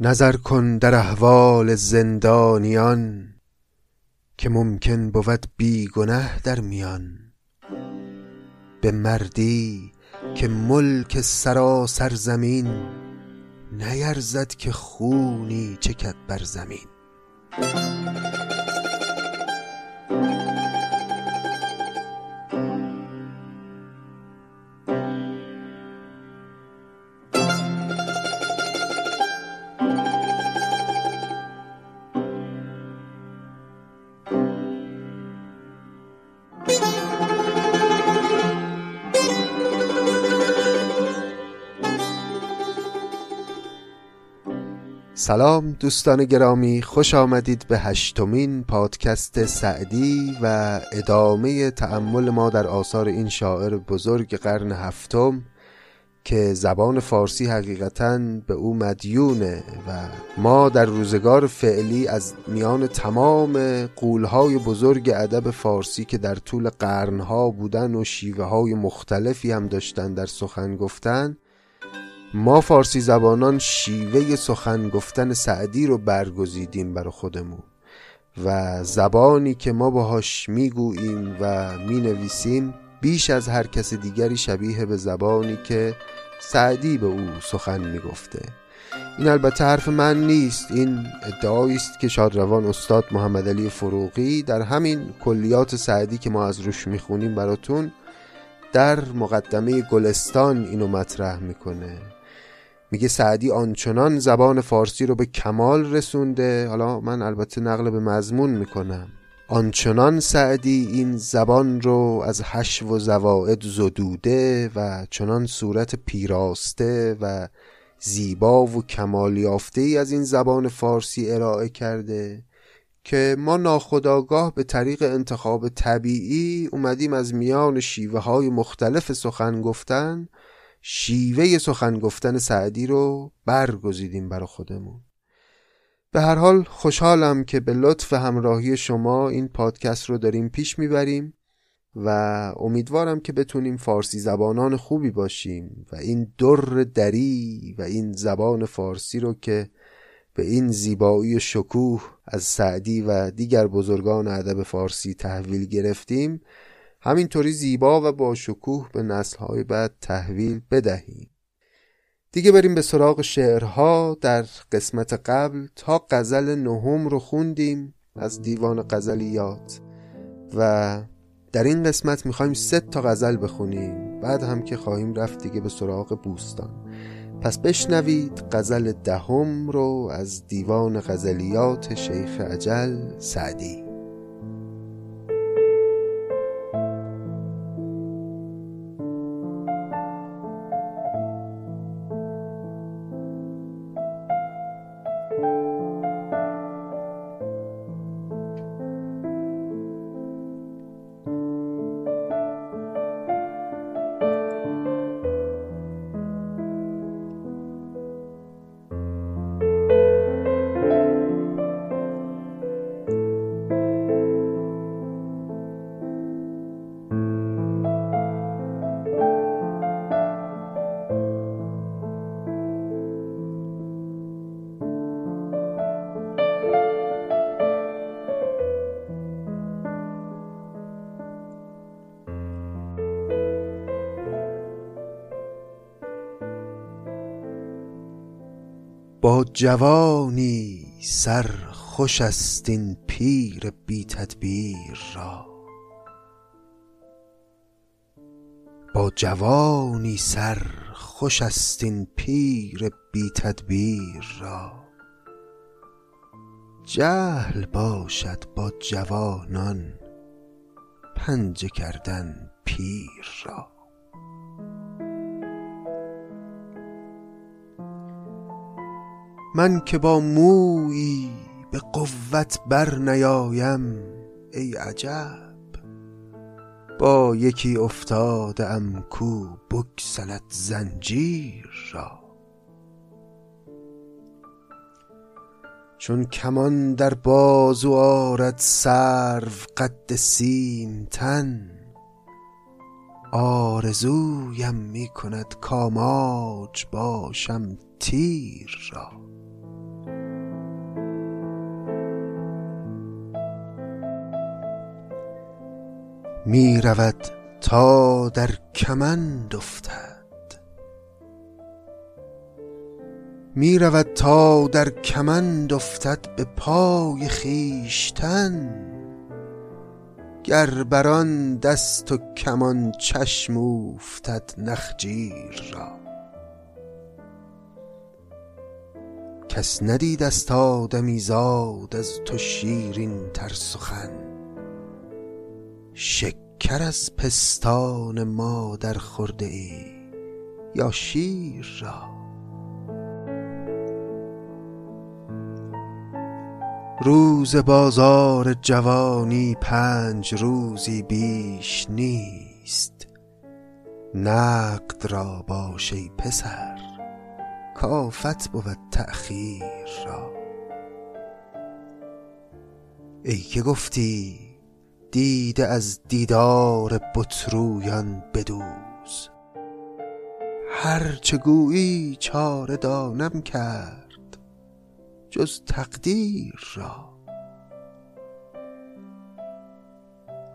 نظر کن در احوال زندانیان که ممکن بود بی گنه در میان. به مردی که ملک سراسر زمین نیرزد که خونی چکد بر زمین. سلام دوستان گرامی خوش آمدید به هشتمین پادکست سعدی و ادامه تأمل ما در آثار این شاعر بزرگ قرن هفتم که زبان فارسی حقیقتا به او مدیونه و ما در روزگار فعلی از میان تمام قولهای بزرگ ادب فارسی که در طول قرنها بودن و شیوه های مختلفی هم داشتن در سخن گفتن ما فارسی زبانان شیوه سخن گفتن سعدی رو برگزیدیم برای خودمون و زبانی که ما باهاش می‌گوییم و می‌نویسیم بیش از هر کس دیگری شبیه به زبانی که سعدی به او سخن می‌گفته. این البته حرف من نیست این ادعایی است که شادروان استاد محمد علی فروغی در همین کلیات سعدی که ما از روش می‌خونیم براتون در مقدمه گلستان اینو مطرح می‌کنه. میگه سعدی آنچنان زبان فارسی رو به کمال رسونده. حالا من البته نقل به مضمون می‌کنم. آنچنان سعدی این زبان رو از حشو و زواعد زدوده و چنان صورت پیراسته و زیبا و کمال یافته ای از این زبان فارسی ارائه کرده که ما ناخداگاه به طریق انتخاب طبیعی اومدیم از میان شیوه های مختلف سخن گفتن شیوه سخن گفتن سعدی رو برگزیدیم برا خودمون. به هر حال خوشحالم که به لطف همراهی شما این پادکست رو داریم پیش می‌بریم و امیدوارم که بتونیم فارسی زبانان خوبی باشیم و این در دری و این زبان فارسی رو که به این زیبایی و شکوه از سعدی و دیگر بزرگان ادب فارسی تحویل گرفتیم همینطوری زیبا و با شکوه به نسلهای بعد تحویل بدهیم. دیگه بریم به سراغ شعرها. در قسمت قبل تا غزل نهم رو خوندیم از دیوان غزلیات و در این قسمت می‌خوایم سه تا غزل بخونیم. بعد هم که خواهیم رفت دیگه به سراغ بوستان. پس بشنوید غزل دهم رو از دیوان غزلیات شیخ عجل سعدی. جوانی سر خوش است این پیر بی تدبیر را. با جوانی سر خوش است این پیر بی تدبیر را. جهل باشد با جوانان پنجه کردن پیر را. من که با مویی به قوت بر نیایم ای عجب. با یکی افتاده ام کو بگسلد زنجیر را. چون کمان در بازو آرد سرو قد تن آرزویم می کند کاماج باشم تیر را. می رود تا در کمند افتد. می رود تا در کمند افتد به پای خویشتن. گر بر آن دست و کمان چشم اوفتد نخجیر را. کس ندیده ست آدمی زاد از تو شیرین تر سخن. شکر از پستان مادر خورده ای یا شیر را. روز بازار جوانی پنج روزی بیش نیست. نقد را باش ای پسر کآفت بود تأخیر را. ای که گفتی دیده از دیدار بت رویان بدوز. هر چه گویی چاره دانم کرد جز تقدیر را.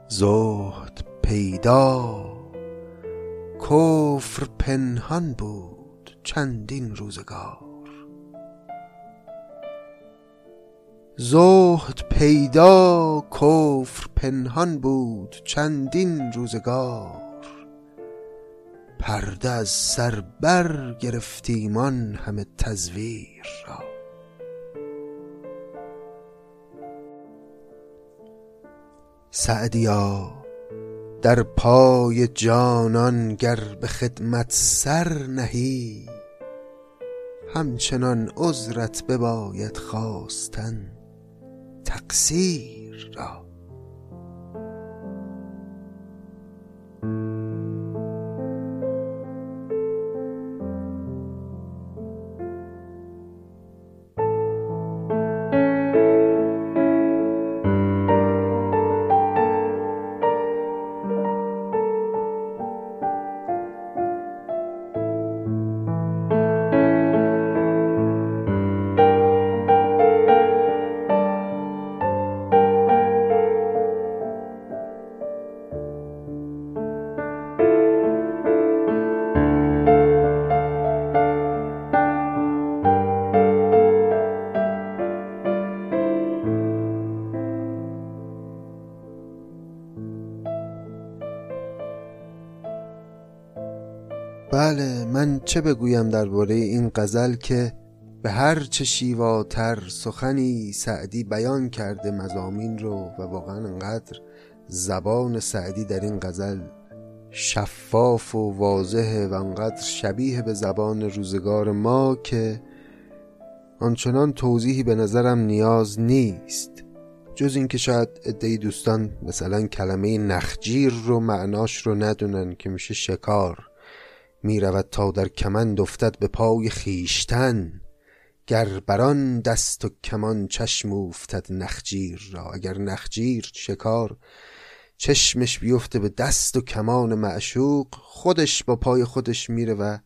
زهد پیدا کفر پنهان بود چندین روزگار. زهد پیدا کفر پنهان بود چندین روزگار. پرده از سر بر آن همه تزویر را. سعدیا در پای جانان گر به خدمت سر نهی همچنان عذرت بباید خواستن. تقصیر را. چه بگویم درباره این غزل که به هر چه شیواتر سخنی سعدی بیان کرده مزامین رو و واقعا انقدر زبان سعدی در این غزل شفاف و واضحه و انقدر شبیه به زبان روزگار ما که آنچنان توضیحی به نظرم نیاز نیست. جز اینکه شاید عده دوستان مثلا کلمه نخجیر رو معناش رو ندونن که میشه شکار می رود تا در کمند افتد به پای خیشتن گر بران دست و کمان چشم افتد نخجیر را. اگر نخجیر شکار چشمش بیفته به دست و کمان معشوق خودش با پای خودش میره و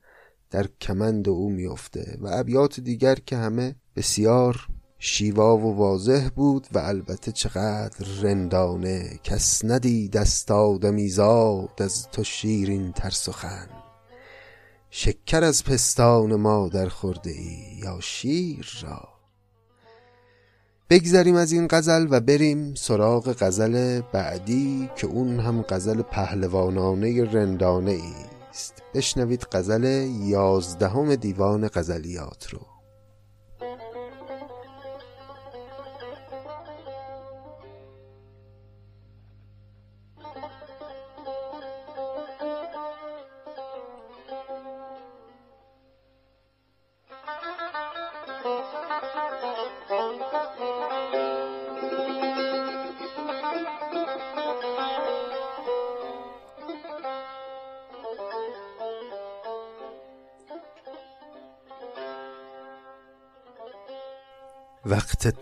در کمند او میفته. و ابیات دیگر که همه بسیار شیوا و واضح بود و البته چقدر رندانه کس ندید دست آدمی زاد از تو شیرین تر سخن شکر از پستان مادر خورده ای یا شیر را. بگذریم از این غزل و بریم سراغ غزل بعدی که اون هم غزل پهلوانانه رندانه است. بشنوید غزل یازدهم دیوان غزلیات رو.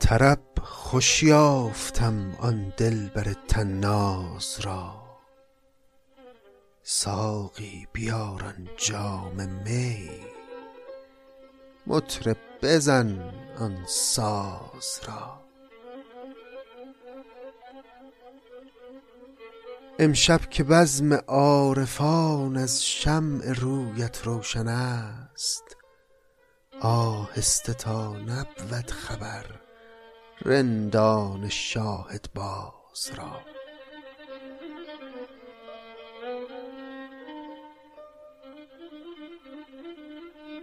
طرب خوش یافتم آن دلبر طناز را. ساقی بیار آن جام می. مطرب بزن آن ساز را. امشب که بزم عارفان از شمع رویت روشن است آهسته تا نبود خبر. رندان شاهد باز را.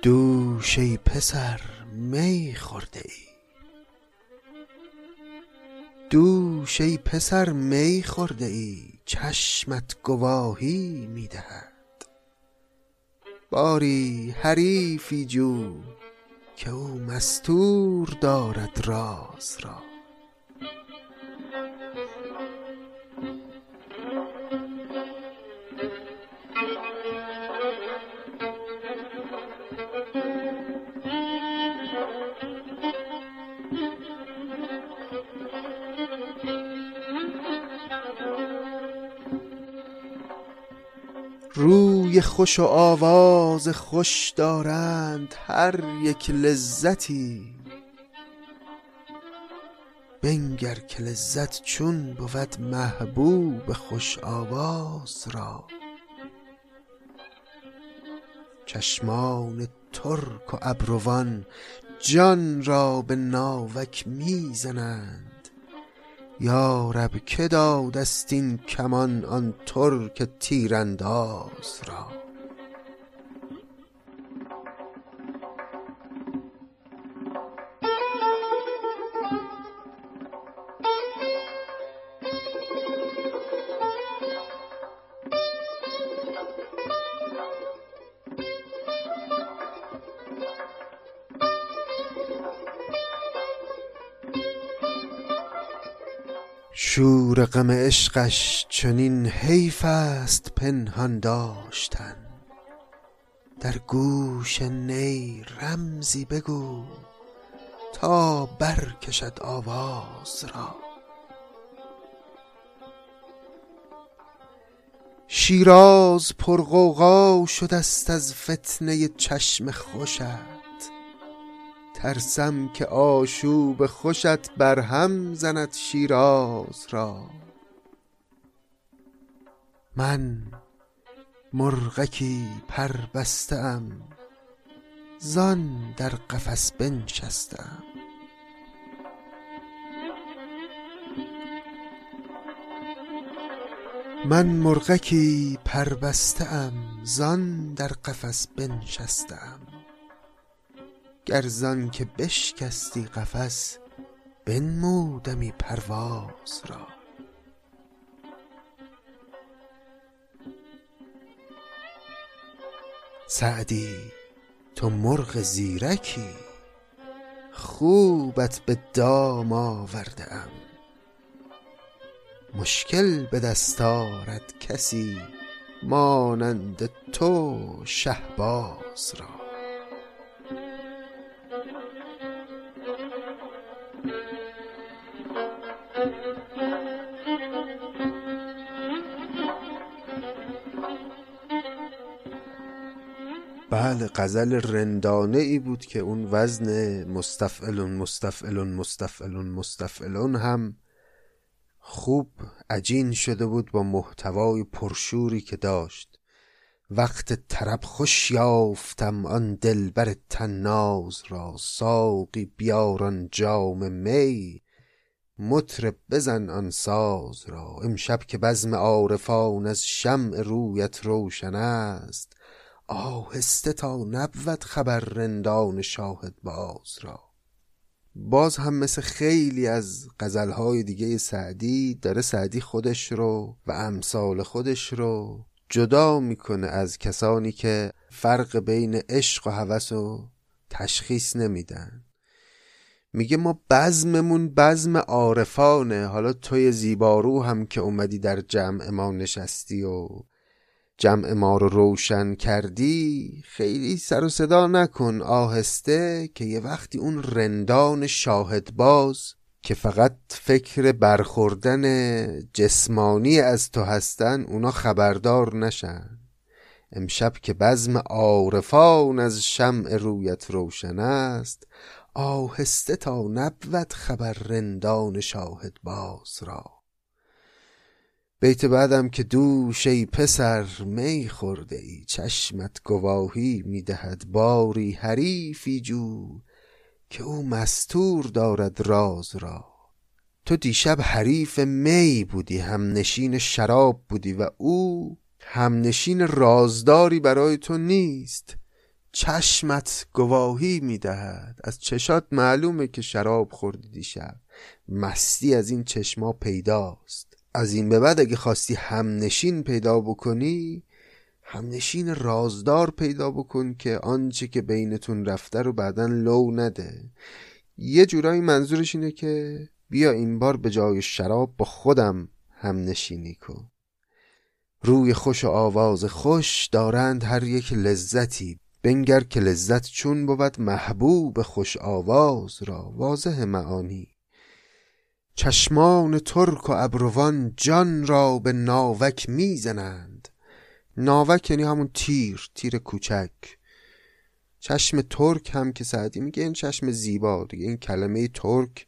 دوش ای پسر می خورده ای. دوش ای پسر می خورده ای. چشمت گواهی می دهد. باری حریفی جو که او مستور دارد راز را. روی خوش و آواز خوش دارند هر یک لذتی. بنگر که لذت چون بود محبوب خوش آواز را. چشمان ترک و ابروان جان را به ناوک می زنند یارب که دادست این کمان آن ترک تیرانداز را؟ شور غم عشقش چنین حیف است پنهان داشتن. در گوش نی رمزی بگو تا برکشد آواز را. شیراز پرغوغا شدست از فتنه چشم خوشت ترسم که آشوب خوشت برهم زند شیراز را. من مرغکی پر بسته ام زان در قفس بنشسته ام من مرغکی پر بسته ام زان در قفس بنشسته گر زان که بشکستی قفس بنمودمی پرواز را. سعدی تو مرغ زیرکی خوبت به دام آورده ام. مشکل به دست آرد کسی مانند تو شهباز را. غزل رندانه ای بود که اون وزن مستفعلون مستفعلون مستفعلون مستفعلون هم خوب عجین شده بود با محتوای پرشوری که داشت. وقت طرب خوش یافتم آن دلبر تناز را ساقی بیاران جام می. مطرب بزن آن ساز را امشب که بزم عارفان از شمع رویت روشن است. آهسته تا نبود خبر رندان شاهد باز را. باز هم مثل خیلی از غزلهای دیگه سعدی داره سعدی خودش رو و امثال خودش رو جدا می‌کنه از کسانی که فرق بین عشق و هوس رو تشخیص نمیدن. میگه ما بزممون بزم عارفانه حالا توی زیبارو هم که اومدی در جمع ما نشستی و جمع ما رو روشن کردی خیلی سر و صدا نکن آهسته که یه وقتی اون رندان شاهد باز که فقط فکر برخوردن جسمانی از تو هستن اونا خبردار نشن. امشب که بزم عارفان از شمع رویت روشن است آهسته تا نبود خبر رندان شاهد باز را. بیت بعدم که دوش ای پسر می خورده ای چشمت گواهی می‌دهد باری حریفی جو که او مستور دارد راز را. تو دیشب حریف می بودی همنشین شراب بودی و او همنشین رازداری برای تو نیست. چشمت گواهی می‌دهد از چشات معلومه که شراب خوردی دیشب. مستی از این چشما پیداست. از این به بعد اگه خواستی همنشین پیدا بکنی همنشین رازدار پیدا بکن که آنچه که بینتون رفته رو بعدا لو نده. یه جورایی منظورش اینه که بیا این بار به جای شراب با خودم همنشینی کن. روی خوش و آواز خوش دارند هر یک لذتی. بنگر که لذت چون بود محبوب خوش آواز را. واضح معانی. چشمان ترک و ابروان جان را به ناوک می‌زنند. ناوک یعنی همون تیر تیر کوچک. چشم ترک هم که سعدی میگه این چشم زیبا دیگه این کلمه ترک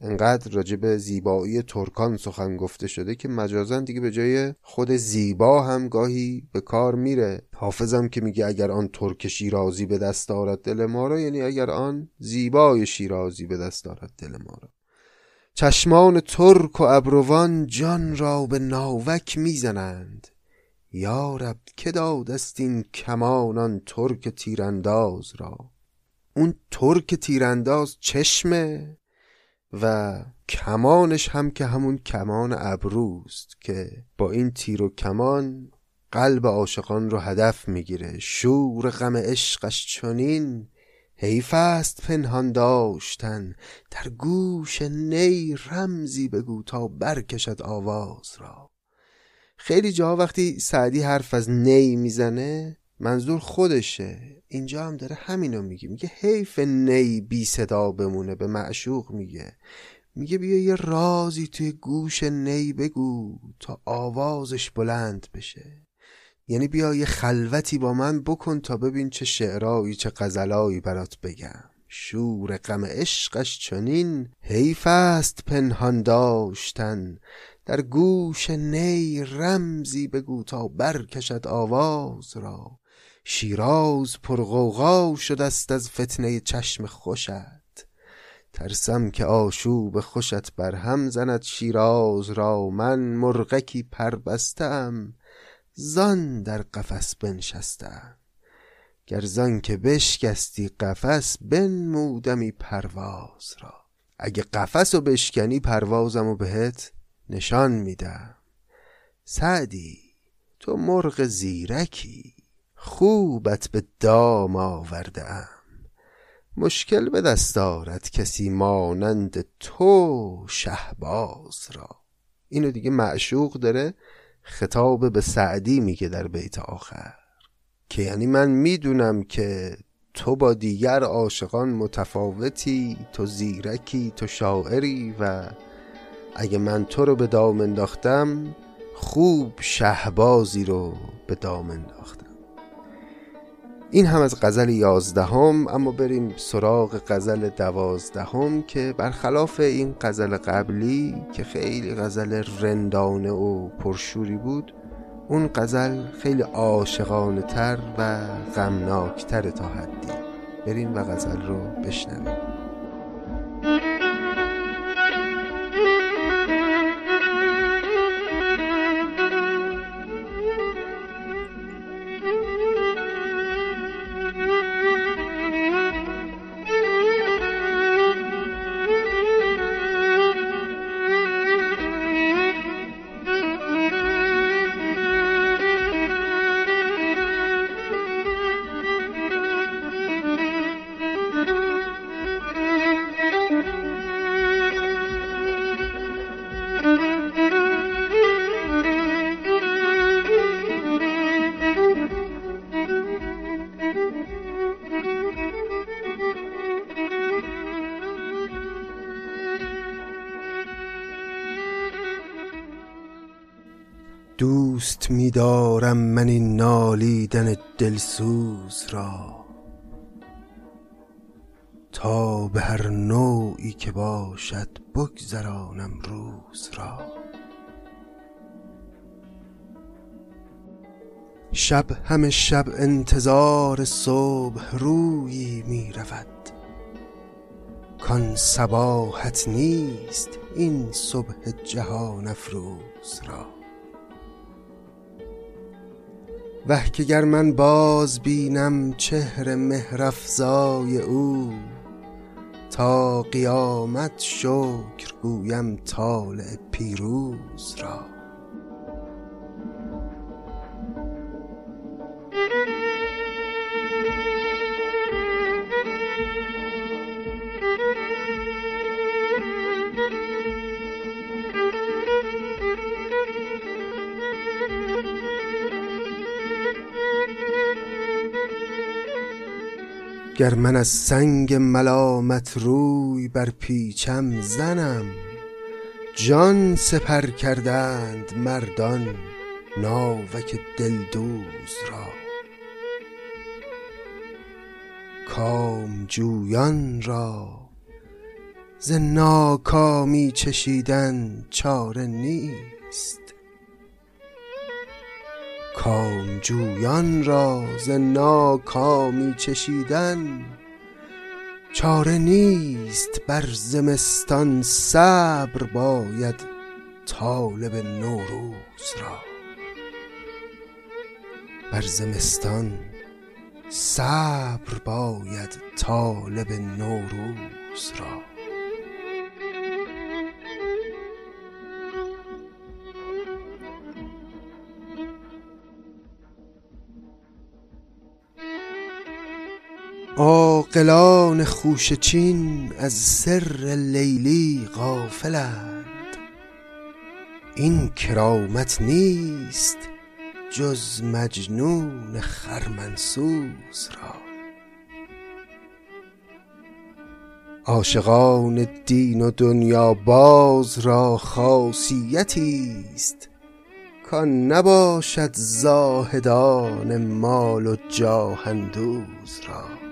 انقدر راجع به زیبایی ترکان سخن گفته شده که مجازا دیگه به جای خود زیبا هم گاهی به کار میره. حافظم که میگه اگر آن ترک شیرازی به دست آرد دل ما را یعنی اگر آن زیبای شیرازی به دست آرد دل ما را. چشمان ترک و ابروان جان را به ناوک می‌زنند. یارب که دادست این کمانان ترک تیرانداز را؟ اون ترک تیرانداز چشمه و کمانش هم که همون کمان ابروست که با این تیر و کمان قلب عاشقان رو هدف می‌گیره. شور غم عشقش چنین حیف است پنهان داشتن در گوش نی رمزی بگو تا برکشد آواز را. خیلی جا وقتی سعدی حرف از نی می‌زنه منظور خودشه. اینجا هم داره همینو میگه. میگه حیف نی بی صدا بمونه به معشوق میگه. میگه بیا یه رازی توی گوش نی بگو تا آوازش بلند بشه. یعنی بیا یه خلوتی با من بکن تا ببین چه شعرایی چه غزلایی برات بگم. شور غم عشقش چنین حیف است پنهان داشتن. در گوش نی رمزی بگو تا برکشد آواز را. شیراز پرغوغا شده است از فتنه چشم خوشت. ترسم که آشوب خوشت بر هم زند شیراز را. من مرغکی پربستم. زان در قفس بنشستم. گر زان که بشکستی قفس بنمودمی پرواز را. اگه قفس و بشکنی پروازم و بهت نشان میدم. سعدی تو مرغ زیرکی خوبت به دام آورده ام مشکل به دست آرد کسی مانند تو شهباز را. اینو دیگه معشوق داره. خطاب به سعدی میگه در بیت آخر. که یعنی من می‌دونم که تو با دیگر عاشقان متفاوتی تو زیرکی تو شاعری و اگه من تو رو به دام انداختم خوب شهبازی رو به دام انداختم. این هم از غزل یازدهم اما بریم سراغ غزل دوازدهم که برخلاف این غزل قبلی که خیلی غزل رندانه و پرشوری بود اون غزل خیلی عاشقانه تر و غمناکتر تا حدی. بریم و غزل رو بشنویم. دارم من این نالیدن دلسوز را تا به هر نوعی که باشد بگذرانم روز را. شب همه شب انتظار صبح رویی می رود. کان سباحت نیست این صبح جهان افروز را. وه که گر من باز بینم چهر مهرافزای او تا قیامت شکر گویم طالع پیروز را. گر من از سنگ ملامت روی بر پیچم زنم جان سپر کردند مردان ناوک دلدوز را. کام جویان را ز ناکامی چشیدن چاره نیست. کامجویان را ز ناکامی چشیدن. چاره نیست بر زمستان صبر باید طالب نوروز را. بر زمستان صبر باید طالب نوروز را. عاقلان خوشه چین از سر لیلی غافلند. این کرامت نیست جز مجنون خرمنسوز را. عاشقان دین و دنیا باز را خاصیتی است کان نباشد زاهدان مال و جاه اندوز را.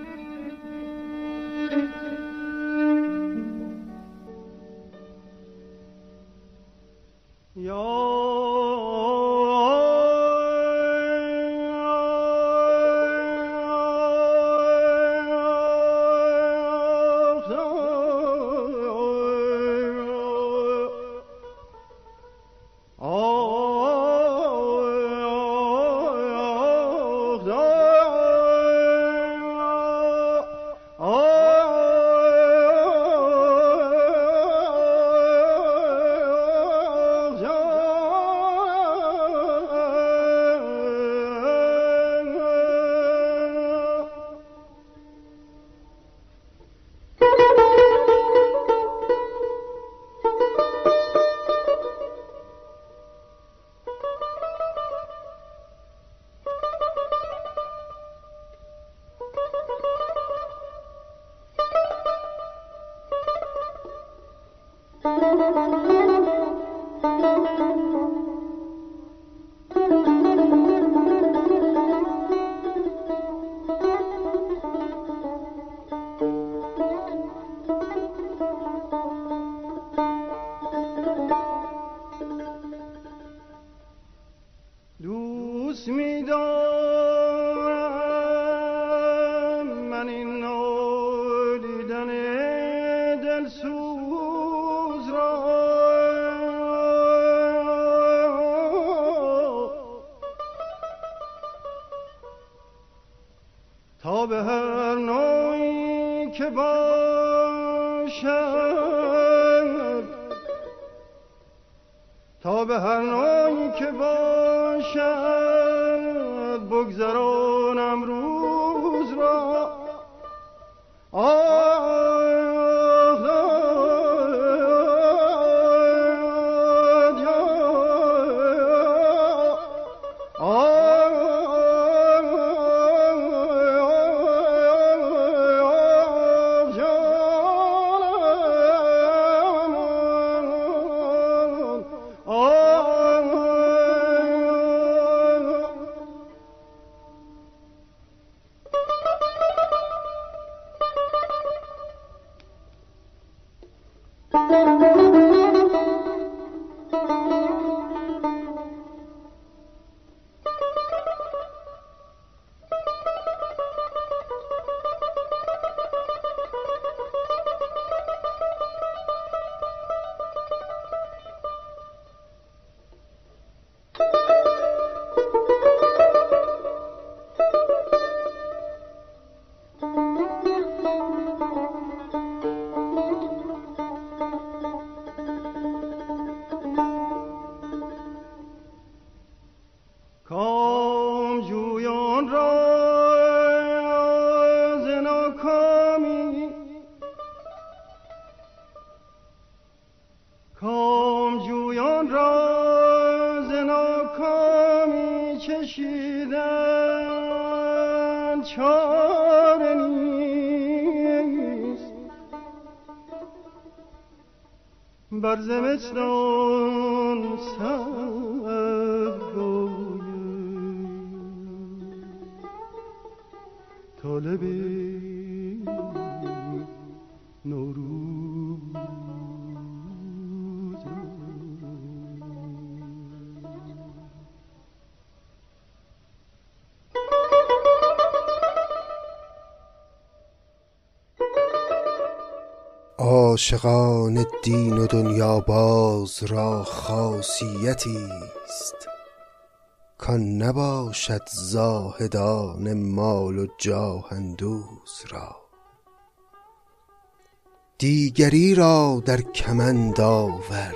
بر زمستان عاشقان دین و دنیا باز را خاصیتی است. کان نباشد زاهدان مال و جاه اندوز را. دیگری را در کمند آور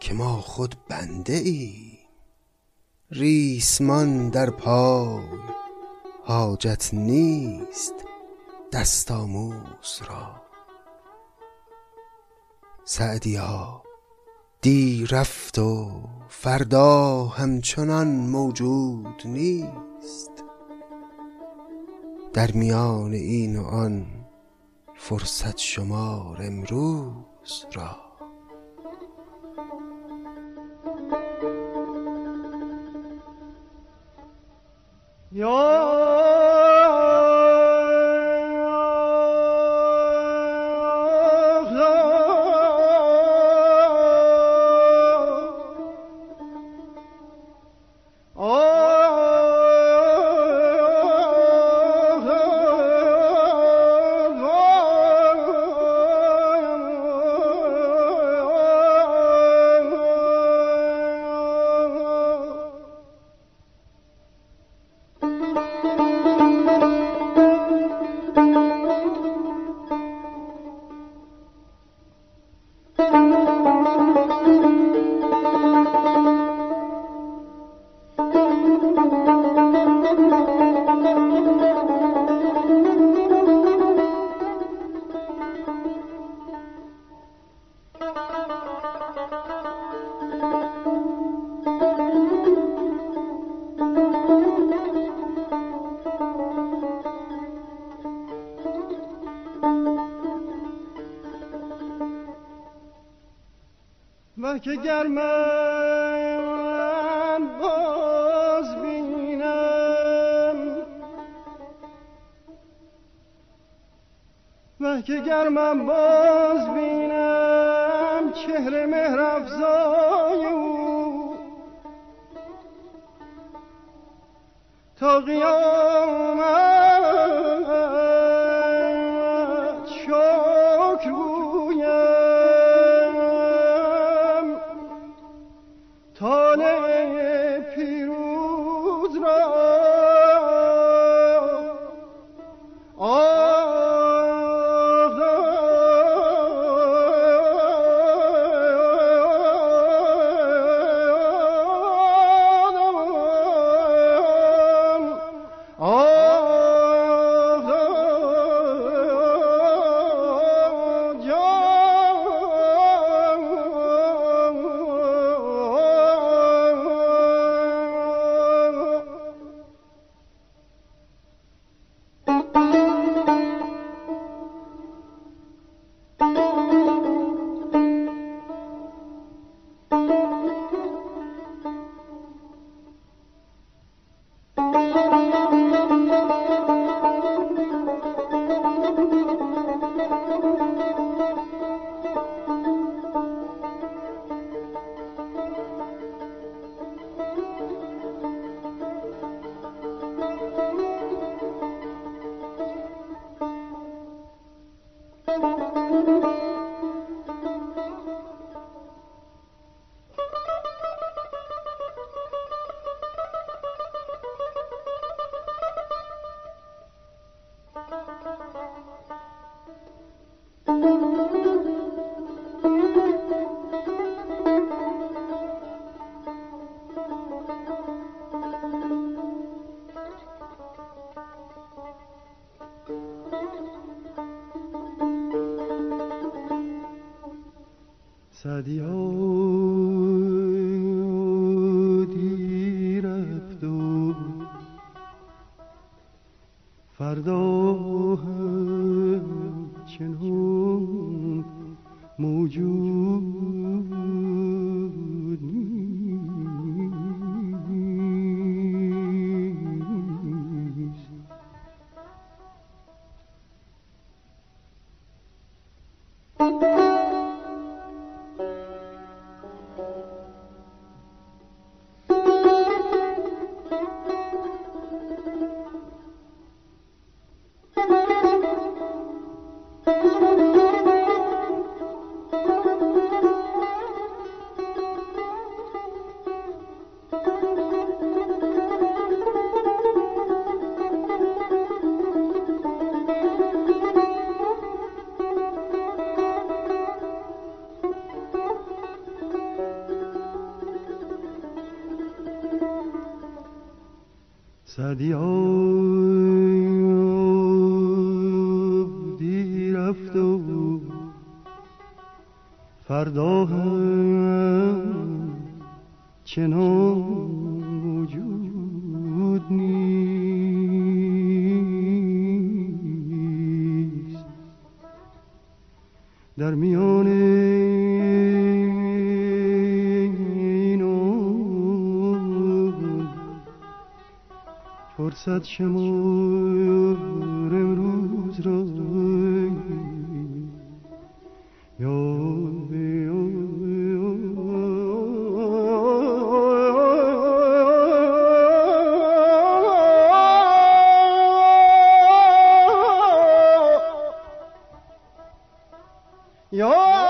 که ما خود بنده ایم. ریسمان در پای حاجت نیست دست آموز سعدیا دی رفت و فردا همچنان موجود نیست. در میان این و آن فرصت شمار امروز را. یا سعدی فردا فرصت شمار امروز را خب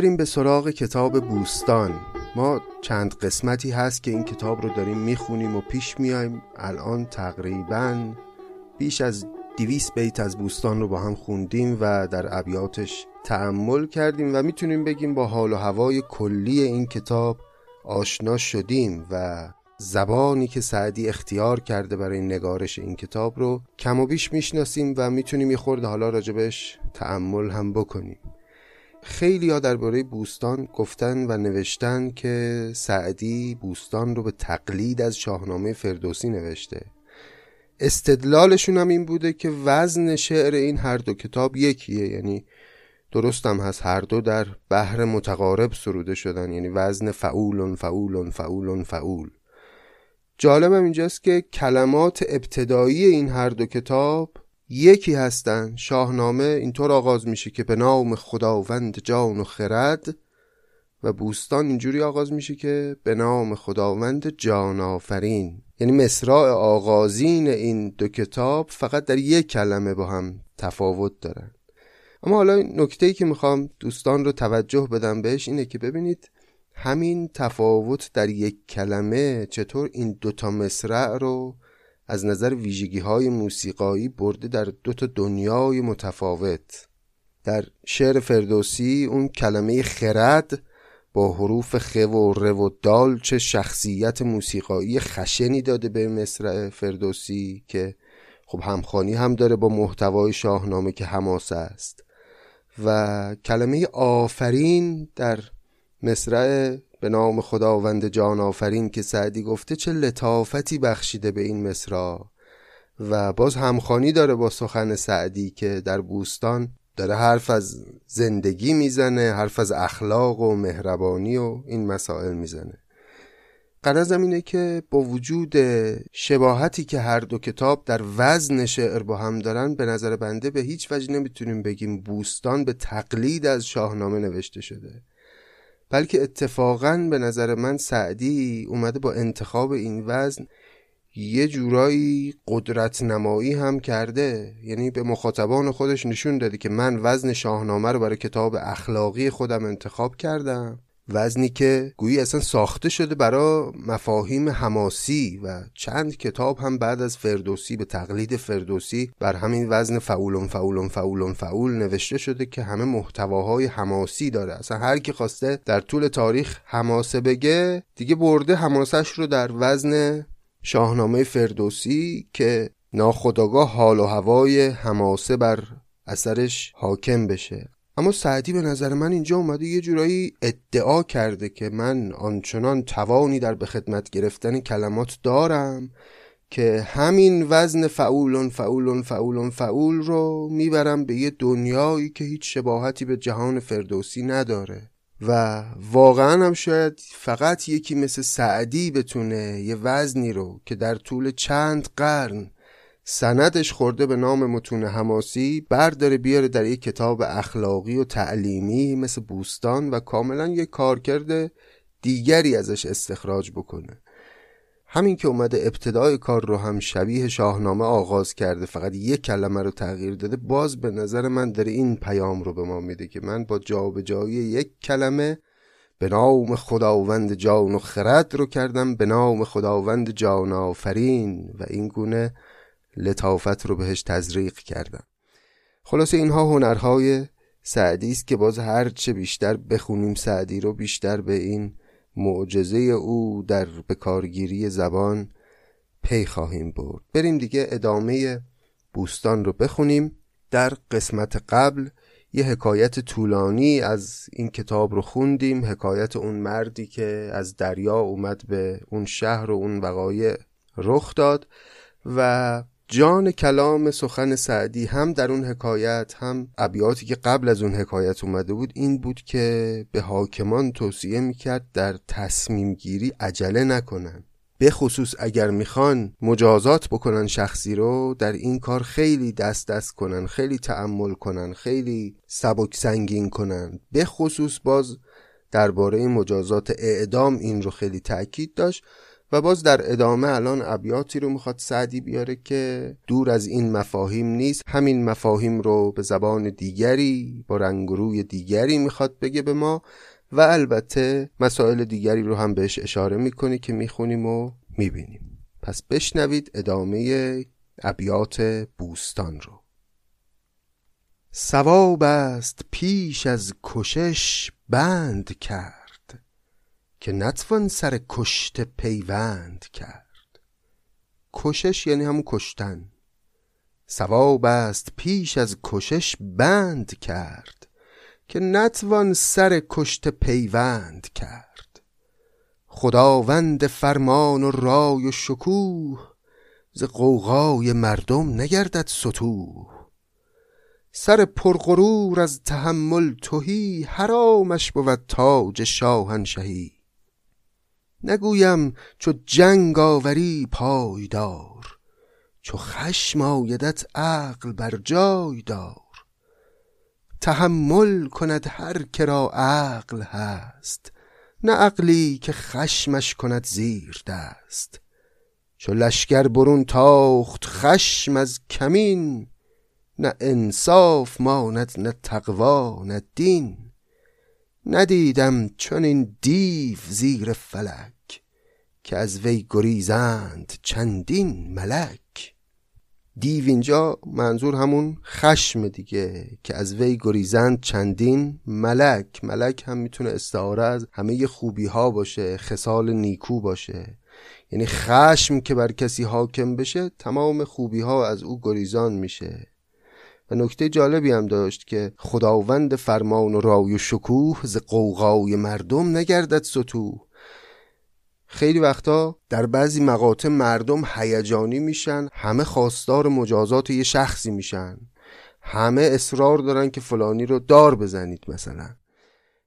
بریم به سراغ کتاب بوستان. ما چند قسمتی هست که این کتاب رو داریم می‌خونیم و پیش میایم. الان تقریبا بیش از دیویس بیت از بوستان رو با هم خوندیم و در ابیاتش تعمل کردیم و می‌تونیم بگیم با حال و هوای کلی این کتاب آشنا شدیم و زبانی که سعدی اختیار کرده برای نگارش این کتاب رو کم و بیش می‌شناسیم و می‌تونیم یه خورده حالا راجبش تعمل هم بکنیم. خیلی ها درباره بوستان گفتن و نوشتن که سعدی بوستان رو به تقلید از شاهنامه فردوسی نوشته. استدلالشون هم این بوده که وزن شعر این هر دو کتاب یکیه یعنی درستم هست هر دو در بحر متقارب سروده شدن یعنی وزن فعول فعول فعول فعول. جالبم اینجاست که کلمات ابتدایی این هر دو کتاب یکی هستن شاهنامه اینطور آغاز میشه که به نام خداوند جان و خرد و بوستان اینجوری آغاز میشه که به نام خداوند جان آفرین. یعنی مصراع آغازین این دو کتاب فقط در یک کلمه با هم تفاوت دارن. اما حالا نکته ای که می‌خوام دوستان رو توجه بدم بهش اینه که ببینید همین تفاوت در یک کلمه چطور این دوتا مصرع رو از نظر ویژگی های موسیقایی برده در دو تا دنیای متفاوت. در شعر فردوسی اون کلمه خرد با حروف خ و ر و دال چه شخصیت موسیقایی خشنی داده به مصرع فردوسی که خب همخانی هم داره با محتوای شاهنامه که حماسه است. و کلمه آفرین در مصرع به نام خداوند جان آفرین که سعدی گفته چه لطافتی بخشیده به این مصرع و باز همخانی داره با سخن سعدی که در بوستان داره حرف از زندگی می‌زنه حرف از اخلاق و مهربانی و این مسائل می‌زنه. قرضم اینه که با وجود شباهتی که هر دو کتاب در وزن شعر با هم دارن به نظر بنده به هیچ وجه نمی‌تونیم بگیم بوستان به تقلید از شاهنامه نوشته شده. بلکه اتفاقا به نظر من سعدی اومده با انتخاب این وزن یه جورایی قدرت نمایی هم کرده. یعنی به مخاطبان خودش نشون داده که من وزن شاهنامه رو برای کتاب اخلاقی خودم انتخاب کردم. وزنی که گویی اصلا ساخته شده برای مفاهیم حماسی و چند کتاب هم بعد از فردوسی به تقلید فردوسی بر همین وزن فعولون فعولون فعولون فعول نوشته شده که همه محتواهای حماسی داره. اصلا هر کی خواسته در طول تاریخ حماسه بگه دیگه برده حماسش رو در وزن شاهنامه فردوسی که ناخداگاه حال و هوای حماسه بر اثرش حاکم بشه. اما سعدی به نظر من اینجا اومده یه جورایی ادعا کرده که من آنچنان توانی در به خدمت گرفتن کلمات دارم که همین وزن فعولون فعولون فعولون فعول رو می‌برم به یه دنیایی که هیچ شباهتی به جهان فردوسی نداره. و واقعا هم شاید فقط یکی مثل سعدی بتونه یه وزنی رو که در طول چند قرن سندش خورده به نام متون حماسی برداره بیاره در یک کتاب اخلاقی و تعلیمی مثل بوستان و کاملا یک کارکرد دیگری ازش استخراج بکنه. همین که اومده ابتدای کار رو هم شبیه شاهنامه آغاز کرده فقط یک کلمه رو تغییر داده باز به نظر من داره این پیام رو به ما میده که من با جابجایی یک کلمه به نام خداوند جان و خرد رو کردم به نام خداوند جان آفرین و این گونه لطافت رو بهش تزریق کردم. خلاصه اینها هنرهای سعدی است که باز هرچه بیشتر بخونیم سعدی رو بیشتر به این معجزه او در بکارگیری زبان پی خواهیم برد. بریم دیگه ادامه بوستان رو بخونیم. در قسمت قبل یه حکایت طولانی از این کتاب رو خوندیم. حکایت اون مردی که از دریا اومد به اون شهر و اون وقایع رخ داد و جان کلام سخن سعدی هم در اون حکایت هم ابیاتی که قبل از اون حکایت اومده بود این بود که به حاکمان توصیه می‌کرد در تصمیم گیری عجله نکنن. به خصوص اگر می‌خوان مجازات بکنن شخصی رو در این کار خیلی دست دست کنن خیلی تعمل کنن خیلی سبک سنگین کنن. به خصوص باز درباره مجازات اعدام این رو خیلی تاکید داشت. و باز در ادامه الان ابیاتی رو می‌خواد سعدی بیاره که دور از این مفاهیم نیست. همین مفاهیم رو به زبان دیگری با رنگ دیگری می‌خواد بگه به ما و البته مسائل دیگری رو هم بهش اشاره می‌کنه که می‌خونیم و می‌بینیم. پس بشنوید ادامه ابیات بوستان رو. سواب است پیش از کشش بند کرد. که نتوان سر کشت پیوند کرد. کشش یعنی همون کشتن. سواب است پیش از کشش بند کرد که نتوان سر کشت پیوند کرد. خداوند فرمان و رای و شکوه ز قوقای مردم نگردد ستوه سر پرغرور از تحمل توهی حرامش بود تاج شاهنشهی. نگویم چو جنگ آوری پایدار چو خشم آیدت عقل بر جای دار. تحمل کند هر کرا عقل هست نه عقلی که خشمش کند زیر دست. چو لشکر برون تاخت خشم از کمین نه انصاف ماند نه تقوا نه دین. ندیدم چون این دیو زیر فلک که از وی گریزند چندین ملک. دیو اینجا منظور همون خشم دیگه که از وی گریزند چندین ملک. ملک هم می‌تونه استعاره از همه خوبی ها باشه خصال نیکو باشه. یعنی خشم که بر کسی حاکم بشه تمام خوبی ها از او گریزان میشه. و نکته جالبی هم داشت که خداوند فرمان و رای و شکوه ز قوقای مردم نگردد سطوح. خیلی وقتا در بعضی مقاطع مردم هیجانی میشن همه خواستار مجازات یه شخصی میشن. همه اصرار دارن که فلانی رو دار بزنید مثلا.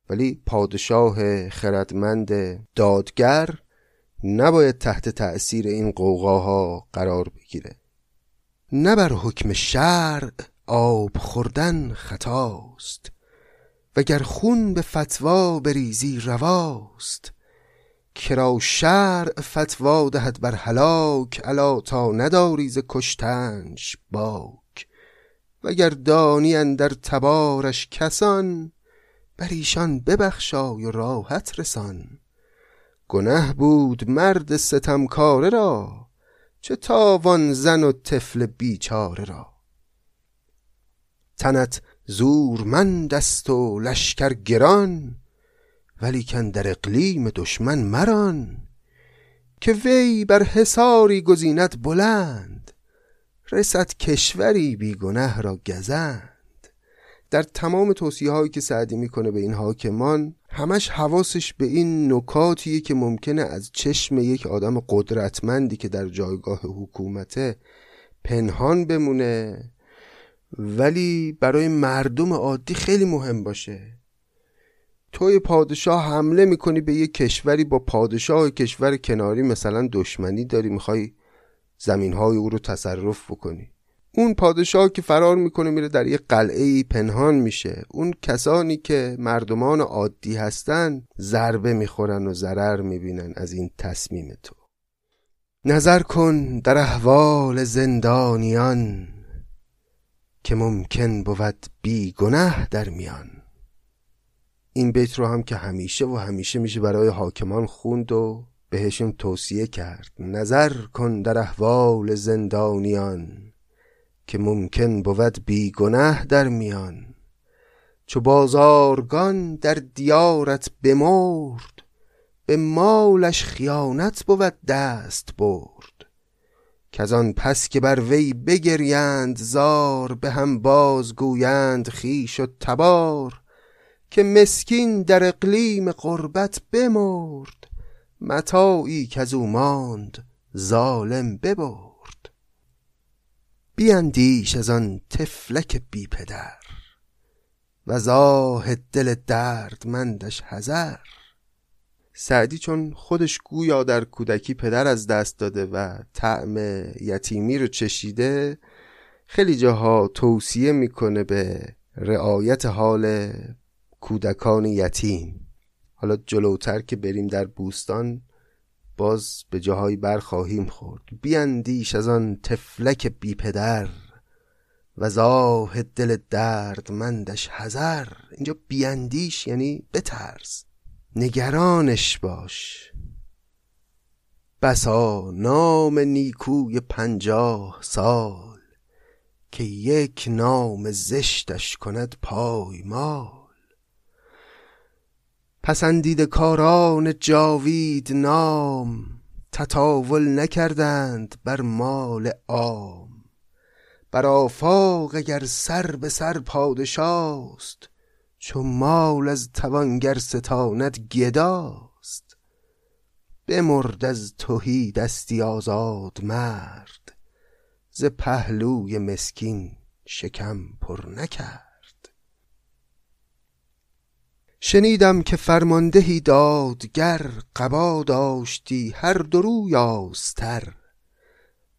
ولی پادشاه خردمند دادگر نباید تحت تأثیر این قوقاها قرار بگیره. نه بر حکم شرع آب خوردن خطاست وگر خون به فتوا بریزی رواست. کرا شرع فتوا دهد بر هلاک الا تا نداری ز کشتنش باک. وگر دانی در تبارش کسان بر ایشان ببخشای و راحت رسان. گنه بود مرد ستمکاره را چه تاوان زن و طفل بیچاره را. تنت زورمند است و لشکر گران ولیکن در اقلیم دشمن مران که وی بر حصاری گزیند بلند. رسد کشوری بیگنه را گزند. در تمام توصیه هایی که سعدی می‌کنه به این حاکمان همش حواسش به این نکاتیه که ممکنه از چشم یک آدم قدرتمندی که در جایگاه حکومته پنهان بمونه ولی برای مردم عادی خیلی مهم باشه. توی پادشاه حمله می‌کنی به یک کشوری با پادشاه کشور کناری مثلا دشمنی داری می‌خوای زمین های او رو تصرف بکنی. اون پادشاه که فرار می‌کنه میره در یک قلعه پنهان میشه. اون کسانی که مردمان عادی هستن ضربه می‌خورن و ضرر می‌بینن از این تصمیم تو. نظر کن در احوال زندانیان. که ممکن بود بی گناه در میان. این بیت رو هم که همیشه و همیشه میشه برای حاکمان خوند و بهشون توصیه کرد. نظر کن در احوال زندانیان که ممکن بود بی گناه در میان. چو بازارگان در دیارت بمرد به مالش خیانت بود دست برد. که پس که بر وی بگریند زار به هم بازگویند خیش و تبار. که مسکین در اقلیم قربت بمرد متاعی که از او ماند ظالم ببرد. بیندیش از آن طفلک بی پدر و زاه دل دردمندش حذر. سعدی چون خودش گویا در کودکی پدر از دست داده و طعم یتیمی رو چشیده خیلی جاها توصیه می‌کنه به رعایت حال کودکان یتیم. حالا جلوتر که بریم در بوستان باز به جاهایی برخواهیم خورد. بیاندیش از آن تفلک بی پدر و زاه دل دردمندش حذر. اینجا بیاندیش یعنی بترس. نگرانش باش. بسا نام نیکوی پنجاه سال که یک نام زشتش کند پایمال پسندید کاران جاوید نام تطاول نکردند بر مال عام. بر آفاق اگر سر به سر پادشاست چو مال از توانگر ستاند گداست. بمرد از تهی دستی آزاد مرد ز پهلوی مسکین شکم پر نکرد. شنیدم که فرماندهی دادگر قبا داشتی هر دروی آستر.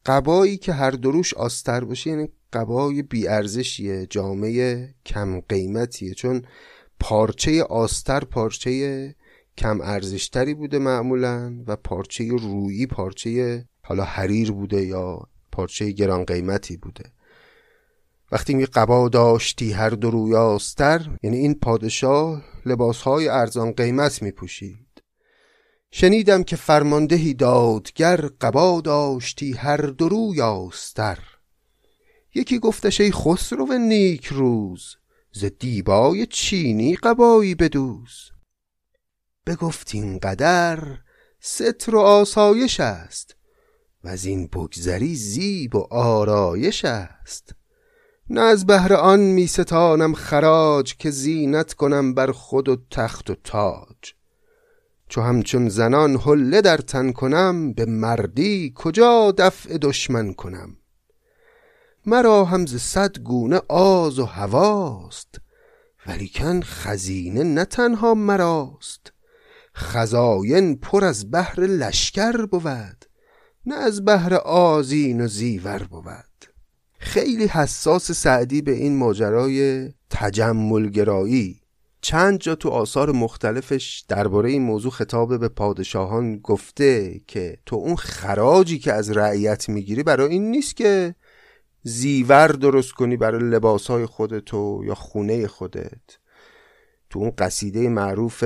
قبایی که هر دروش آستر باشه یعنی قبای بیارزشیه جامعه کم قیمتیه. چون پارچه آستر پارچه کم ارزشتری بوده معمولا و پارچه رویی پارچه حالا حریر بوده یا پارچه گران قیمتی بوده. وقتی می قبا داشتی هر دو روی آستر یعنی این پادشاه لباسهای ارزان قیمت می پوشید شنیدم که فرماندهی دادگر قبا داشتی هر دو روی آستر. یکی گفتش ای خسرو نیک روز ز دیبای چینی قبایی بدوز. بگفت این قدر ستر و آسایش است و از این بگذری زیب و آرایش است. نه از بهر آن می ستانم خراج که زینت کنم بر خود و تخت و تاج. چو همچون زنان حله در تن کنم به مردی کجا دفع دشمن کنم؟ مرا هم ز صد گونه آز و هواست ولیکن خزینه نه تنها مراست. خزاین پر از بحر لشکر بود نه از بهر آزین و زیور بود. خیلی حساس سعدی به این ماجرای تجملگرایی. چند جا تو آثار مختلفش درباره این موضوع خطاب به پادشاهان گفته که تو اون خراجی که از رعیت می‌گیری برای این نیست که زیور درست کنی برای لباسهای خودتو یا خونه خودت. تو اون قصیده معروف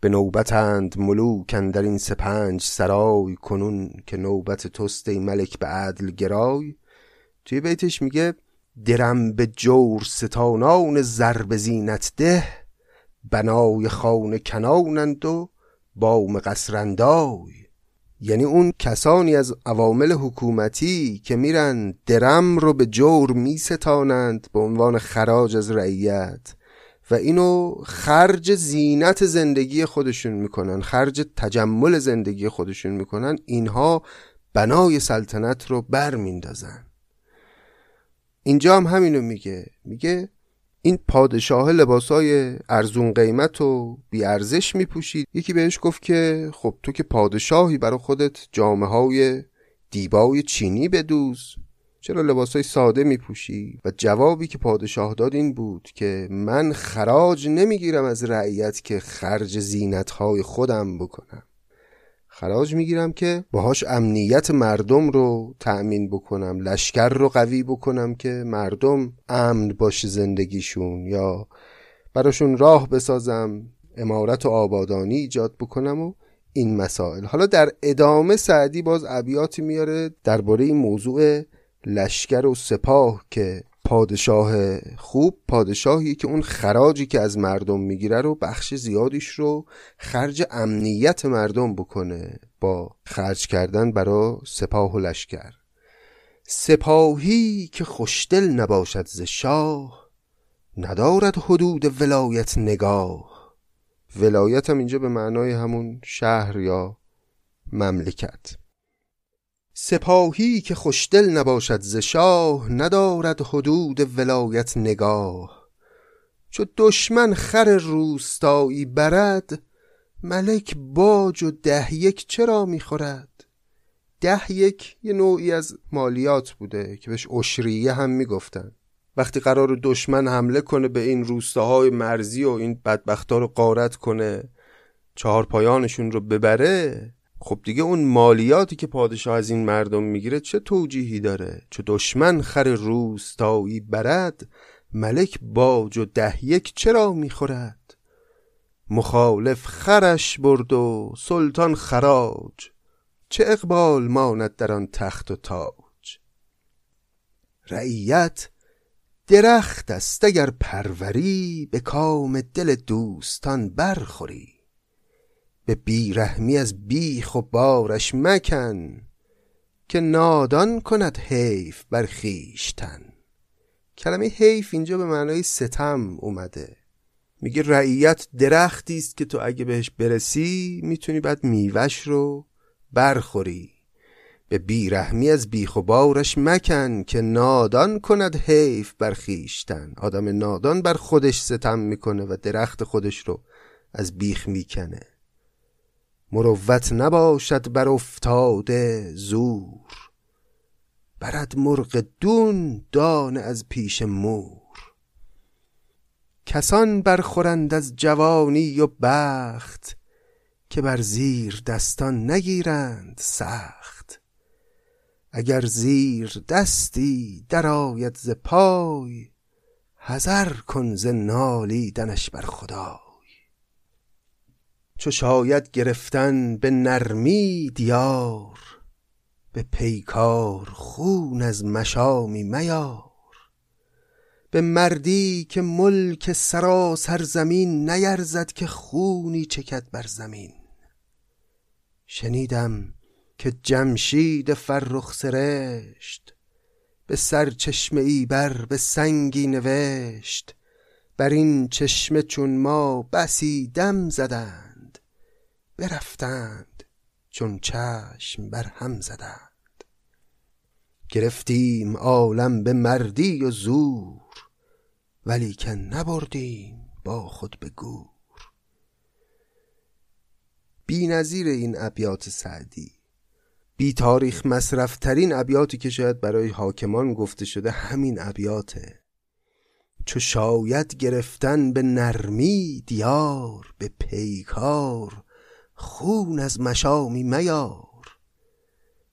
به نوبتند ملوکن در این سپنج سرای کنون که نوبت توست ملک به عدل گرای. توی بیتش میگه درم به جور ستانان ضرب زینت ده بنای خانه کنانند و بام قصرندای. یعنی اون کسانی از عوامل حکومتی که میرن درم رو به جور میستانند به عنوان خراج از رعیت و اینو خرج زینت زندگی خودشون می‌کنن خرج تجمل زندگی خودشون می‌کنن اینها بنای سلطنت رو بر میندازن اینجا هم همینو میگه. میگه این پادشاه لباسای ارزون قیمت و بیارزش میپوشید. یکی بهش گفت که خب تو که پادشاهی برای خودت جامعه های دیبای چینی بدوز. چرا لباسای ساده میپوشی؟ و جوابی که پادشاه داد این بود که من خراج نمی‌گیرم از رعیت که خرج زینتهای خودم بکنم. خراج می‌گیرم که باهاش امنیت مردم رو تأمین بکنم لشکر رو قوی بکنم که مردم امن باشه زندگیشون یا براشون راه بسازم امارت و آبادانی ایجاد بکنم و این مسائل. حالا در ادامه سعدی باز ابیاتی میاره درباره این موضوع لشکر و سپاه که پادشاه خوب پادشاهی که اون خراجی که از مردم می‌گیره رو بخش زیادیش رو خرج امنیت مردم بکنه با خرج کردن برای سپاه و لشکر. سپاهی که خوشدل نباشد ز شاه ندارد حدود ولایت نگاه. ولایت هم اینجا به معنای همون شهر یا مملکت. سپاهی که خوشدل نباشد ز شاه ندارد حدود ولایت نگاه. چو دشمن خر روستایی برد ملک باج و ده یک چرا می‌خورد؟ ده یک یه نوعی از مالیات بوده که بهش اشریه هم می‌گفتن. وقتی قرار دشمن حمله کنه به این روستاهای مرزی و این بدبختا رو قارت کنه چهار پایانشون رو ببره خب دیگه اون مالیاتی که پادشاه از این مردم می‌گیره چه توجیهی داره؟ چه دشمن خر روستایی برد؟ ملک باج و ده یک چرا می‌خورد؟ مخالف خرش برد و سلطان خراج. چه اقبال ماند در آن تخت و تاج؟ رعیت درخت است اگر پروری به کام دل دوستان برخوری. به بیرحمی از بیخ و بارش مکن که نادان کند حیف بر خیشتن کلمه حیف اینجا به معنای ستم اومده. میگه رعیت درختی است که تو اگه بهش برسی می‌تونی بعد میوش رو برخوری. به بیرحمی از بیخ و بارش مکن که نادان کند حیف بر خیشتن آدم نادان بر خودش ستم می‌کنه و درخت خودش رو از بیخ می‌کنه. مروت نباشد بر افتاده زور. برد مرغ دون دان از پیش مور. کسان برخورند از جوانی و بخت که بر زیر دستان نگیرند سخت. اگر زیر دستی درآید ز پای حذر کن ز نالیدنش بر خدای. چو شاید گرفتن به نرمی دیار به پیکار خون از مشامی میار. به مردی که ملک سراسر زمین نیرزد که خونی چکد بر زمین. شنیدم که جمشید فرخ سرشت به سر چشمه ای بر به سنگی نوشت. بر این چشمه چون ما بسی دم زدند برفتند چون چشم بر هم زدند. گرفتیم عالم به مردی و زور ولیکن نبردیم با خود به گور. بی نظیر این ابیات سعدی بی تاریخ مصرفترین ابیاتی که شاید برای حاکمان گفته شده همین ابیاته. چو شاید گرفتن به نرمی دیار به پیکار خون از مشامی میار.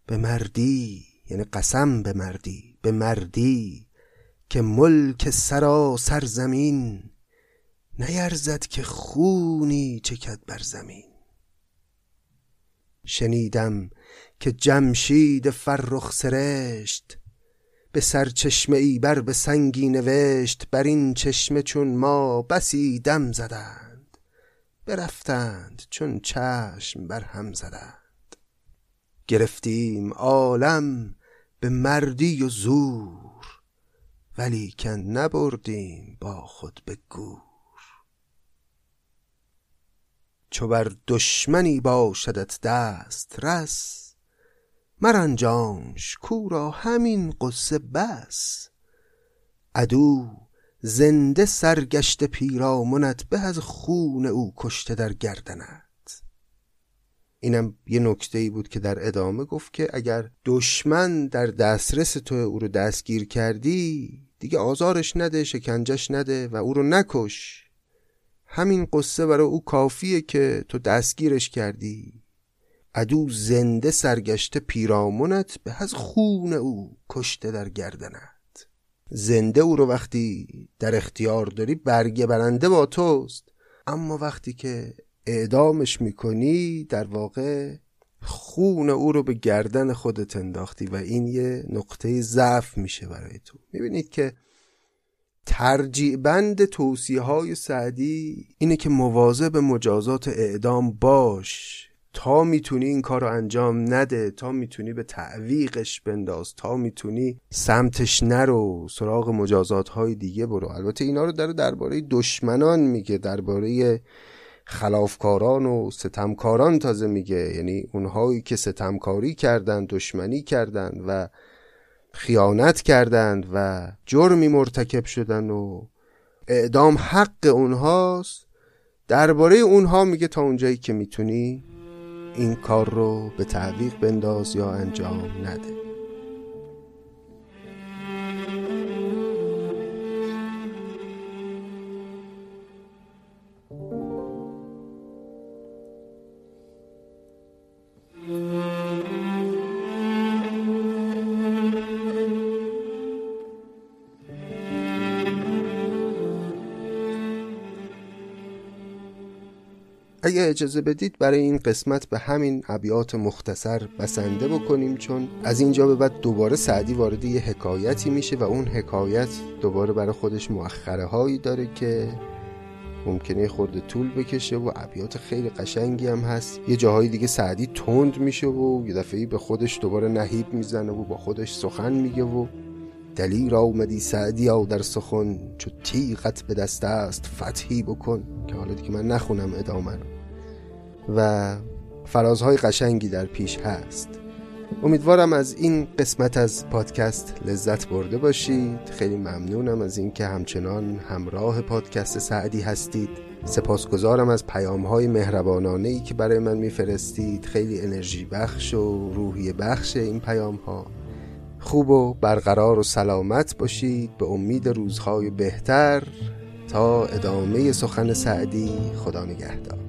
به مردی یعنی قسم به مردی به مردی که ملک سرا سرزمین نیرزد که خونی چکد بر زمین. شنیدم که جمشید فرخ سرشت به سرچشمه ای بر به سنگی نوشت بر این چشمه چون ما بسی دم زدند برفتند چون چشم بر هم زدند. گرفتیم عالم به مردی و زور ولیکن نبردیم با خود به گور. چو بر دشمنی باشدت دست رس مرنجانش کو را همین قصه بس. عدو زنده سرگشت پیرامونت به از خون او کشته در گردنت. اینم یه نکته ای بود که در ادامه گفت که اگر دشمن در دسترس تو او رو دستگیر کردی دیگه آزارش نده شکنجش نده و او رو نکش. همین قصه برای او کافیه که تو دستگیرش کردی. عدو زنده سرگشته پیرامونت به از خون او کشته در گردنت. زنده او رو وقتی در اختیار داری برگه برنده با توست. اما وقتی که اعدامش می‌کنی در واقع خون او رو به گردن خودت انداختی و این یه نقطه ضعف میشه برای تو. می‌بینید که ترجیع بند توصیه های سعدی اینه که مواظب مجازات اعدام باش. تا می‌تونی این کار رو انجام نده تا می‌تونی به تعویقش بنداز تا می‌تونی سمتش نرو سراغ مجازات های دیگه برو. البته اینا رو داره درباره دشمنان میگه درباره خلافکاران و ستمکاران تازه میگه. یعنی اونهایی که ستمکاری کردن دشمنی کردن و خیانت کردند و جرمی مرتکب شدن و اعدام حق اونهاست درباره اونها میگه تا اونجایی که می‌تونی این کار رو به تعویق بنداز یا انجام نده. اجازه بدید برای این قسمت به همین ابیات مختصر بسنده بکنیم چون از اینجا به بعد دوباره سعدی وارد یه حکایتی میشه و اون حکایت دوباره برای خودش مؤخره هایی داره که ممکنه خورده طول بکشه و ابیات خیلی قشنگی هم هست. یه جاهای دیگه سعدی تند میشه و یه دفعه به خودش دوباره نهیب می‌زنه و با خودش سخن میگه و دلیر آمدی سعدی ها در سخن چو تیغت به دست است فتحی بکن. که حالا دیگه من نخونم ادامه رو. و فرازهای قشنگی در پیش هست. امیدوارم از این قسمت از پادکست لذت برده باشید. خیلی ممنونم از اینکه همچنان همراه پادکست سعدی هستید. سپاسگزارم از پیام های مهربانانه ای که برای من میفرستید. خیلی انرژی بخش و روحی بخش این پیام ها خوب و برقرار و سلامت باشید. به امید روزهای بهتر. تا ادامه سخن سعدی خدا نگهدار.